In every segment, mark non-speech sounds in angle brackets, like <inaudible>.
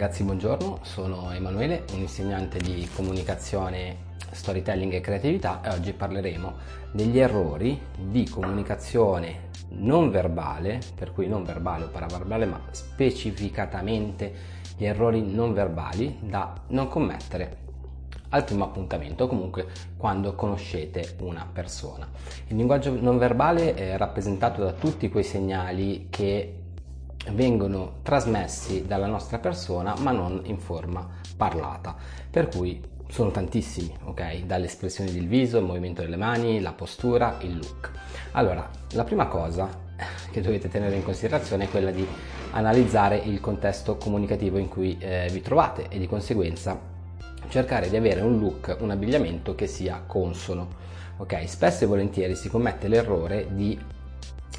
ragazzi, buongiorno, sono Emanuele, un insegnante di comunicazione, storytelling e creatività e oggi parleremo degli errori di comunicazione non verbale, per cui non verbale o paraverbale, ma specificatamente gli errori non verbali da non commettere al primo appuntamento o comunque quando conoscete una persona. Il linguaggio non verbale è rappresentato da tutti quei segnali che vengono trasmessi dalla nostra persona ma non in forma parlata. Per cui sono tantissimi ok? Dalle espressioni del viso il movimento delle mani la postura il look. Allora la prima cosa <laughs> che dovete tenere in considerazione è quella di analizzare il contesto comunicativo in cui eh, vi trovate e di conseguenza cercare di avere un look un abbigliamento che sia consono ok? Spesso e volentieri si commette l'errore di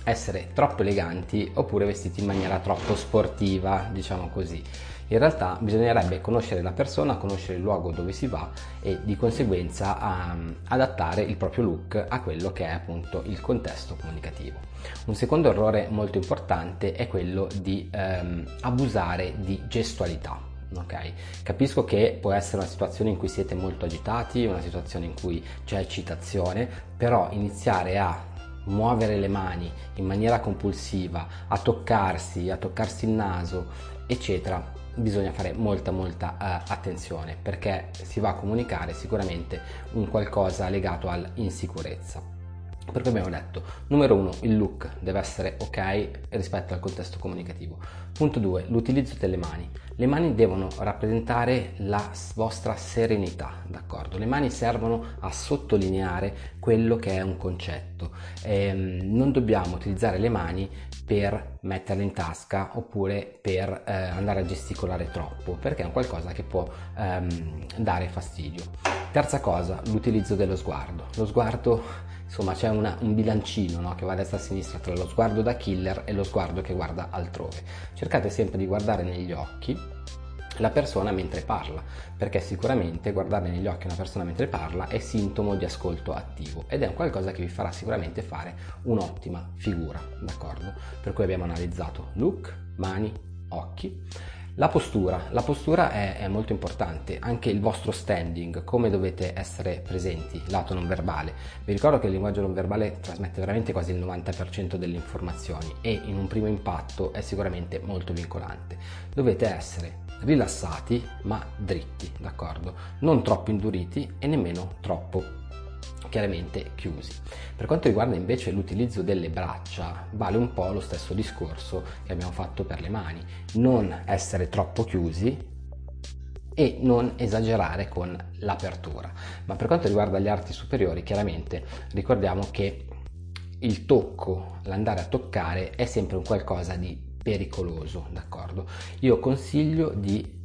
essere troppo eleganti oppure vestiti in maniera troppo sportiva, diciamo così. In realtà bisognerebbe conoscere la persona, conoscere il luogo dove si va e di conseguenza um, adattare il proprio look a quello che è appunto il contesto comunicativo. Un secondo errore molto importante è quello di um, abusare di gestualità. Okay. Capisco che può essere una situazione in cui siete molto agitati, una situazione in cui c'è eccitazione, però iniziare a muovere le mani in maniera compulsiva, a toccarsi, a toccarsi il naso, eccetera, bisogna fare molta molta uh, attenzione perché si va a comunicare sicuramente un qualcosa legato all'insicurezza. Per cui abbiamo detto, numero uno, il look deve essere ok rispetto al contesto comunicativo. Punto 2, l'utilizzo delle mani. Le mani devono rappresentare la vostra serenità, d'accordo? Le mani servono a sottolineare quello che è un concetto. Ehm, non dobbiamo utilizzare le mani per metterle in tasca oppure per eh, andare a gesticolare troppo, perché è un qualcosa che può ehm, dare fastidio. Terza cosa, l'utilizzo dello sguardo. Lo sguardo insomma c'è una, un bilancino no, che va a destra e a sinistra tra lo sguardo da killer e lo sguardo che guarda altrove. Cercate sempre di guardare negli occhi la persona mentre parla, perché sicuramente guardare negli occhi una persona mentre parla è sintomo di ascolto attivo ed è un qualcosa che vi farà sicuramente fare un'ottima figura, d'accordo? Per cui abbiamo analizzato look, mani, occhi. La postura, la postura è, è, molto importante, anche il vostro standing, come dovete essere presenti, lato non verbale. Vi ricordo che il linguaggio non verbale trasmette veramente quasi il 90% delle informazioni e in un primo impatto è sicuramente molto vincolante. Dovete essere rilassati ma dritti, d'accordo? Non troppo induriti e nemmeno troppo chiaramente chiusi. Per quanto riguarda invece l'utilizzo delle braccia, vale un po' lo stesso discorso che abbiamo fatto per le mani, non essere troppo chiusi e non esagerare con l'apertura. Ma per quanto riguarda gli arti superiori, chiaramente ricordiamo che il tocco, l'andare a toccare è sempre un qualcosa di pericoloso, d'accordo? Io consiglio di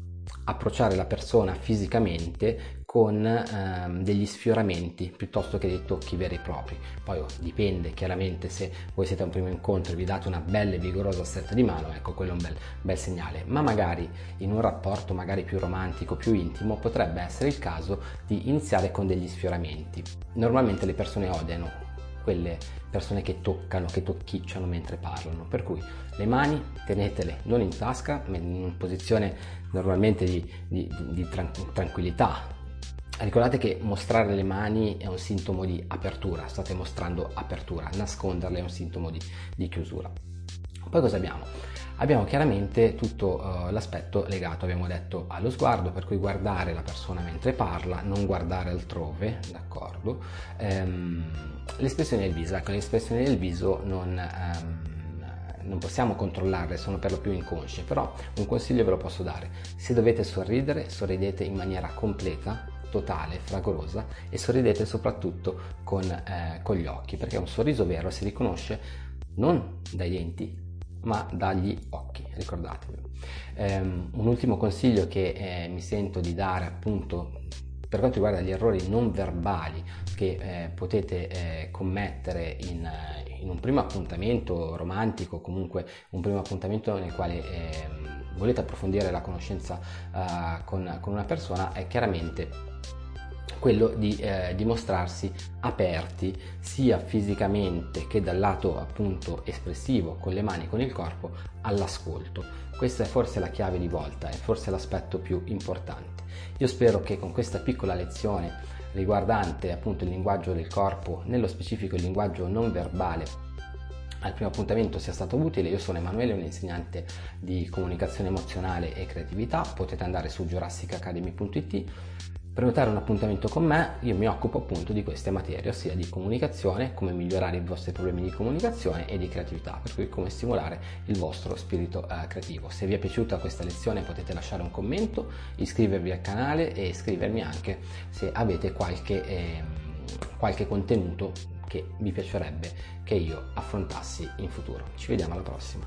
approcciare la persona fisicamente con ehm, degli sfioramenti piuttosto che dei tocchi veri e propri. Poi oh, dipende chiaramente se voi siete a un primo incontro e vi date una bella e vigorosa stretta di mano, ecco quello è un bel, bel segnale. Ma magari in un rapporto magari più romantico, più intimo, potrebbe essere il caso di iniziare con degli sfioramenti. Normalmente le persone odiano quelle persone che toccano, che tocchicciano mentre parlano. Per cui le mani tenetele non in tasca, ma in posizione normalmente di, di, di tranquillità. Ricordate che mostrare le mani è un sintomo di apertura, state mostrando apertura, nasconderle è un sintomo di, di chiusura. Poi cosa abbiamo? Abbiamo chiaramente tutto uh, l'aspetto legato, abbiamo detto, allo sguardo, per cui guardare la persona mentre parla, non guardare altrove, d'accordo? Um, l'espressione del viso, ecco, le espressioni del viso non... Um, non possiamo controllarle, sono per lo più inconsce, però un consiglio ve lo posso dare. Se dovete sorridere, sorridete in maniera completa, totale, fragorosa e sorridete soprattutto con, eh, con gli occhi, perché un sorriso vero si riconosce non dai denti, ma dagli occhi, ricordatevi. Um, un ultimo consiglio che eh, mi sento di dare appunto per quanto riguarda gli errori non verbali che eh, potete eh, commettere in, eh, in, un primo appuntamento romantico, comunque un primo appuntamento nel quale ehm, volete approfondire la conoscenza uh, con, con, una persona, è chiaramente quello di eh, dimostrarsi aperti sia fisicamente che dal lato appunto espressivo con le mani con il corpo all'ascolto. Questa è forse la chiave di volta, è forse l'aspetto più importante. Io spero che con questa piccola lezione riguardante appunto il linguaggio del corpo, nello specifico il linguaggio non verbale al primo appuntamento sia stato utile. Io sono Emanuele, un insegnante di comunicazione emozionale e creatività. Potete andare su jurassicacademy.it prenotare un appuntamento con me, io mi occupo appunto di queste materie, ossia di comunicazione, come migliorare i vostri problemi di comunicazione e di creatività, per cui come stimolare il vostro spirito eh, creativo. Se vi è piaciuta questa lezione potete lasciare un commento, iscrivervi al canale e scrivermi anche se avete qualche, eh, qualche contenuto che vi piacerebbe che io affrontassi in futuro. Ci vediamo alla prossima.